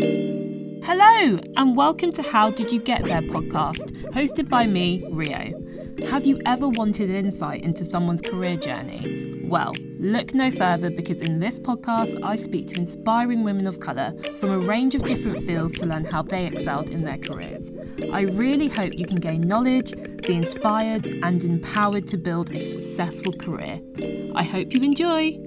Hello, and welcome to How Did You Get There podcast, hosted by me, Rio. Have you ever wanted insight into someone's career journey? Well, look no further because in this podcast, I speak to inspiring women of colour from a range of different fields to learn how they excelled in their careers. I really hope you can gain knowledge, be inspired, and empowered to build a successful career. I hope you enjoy.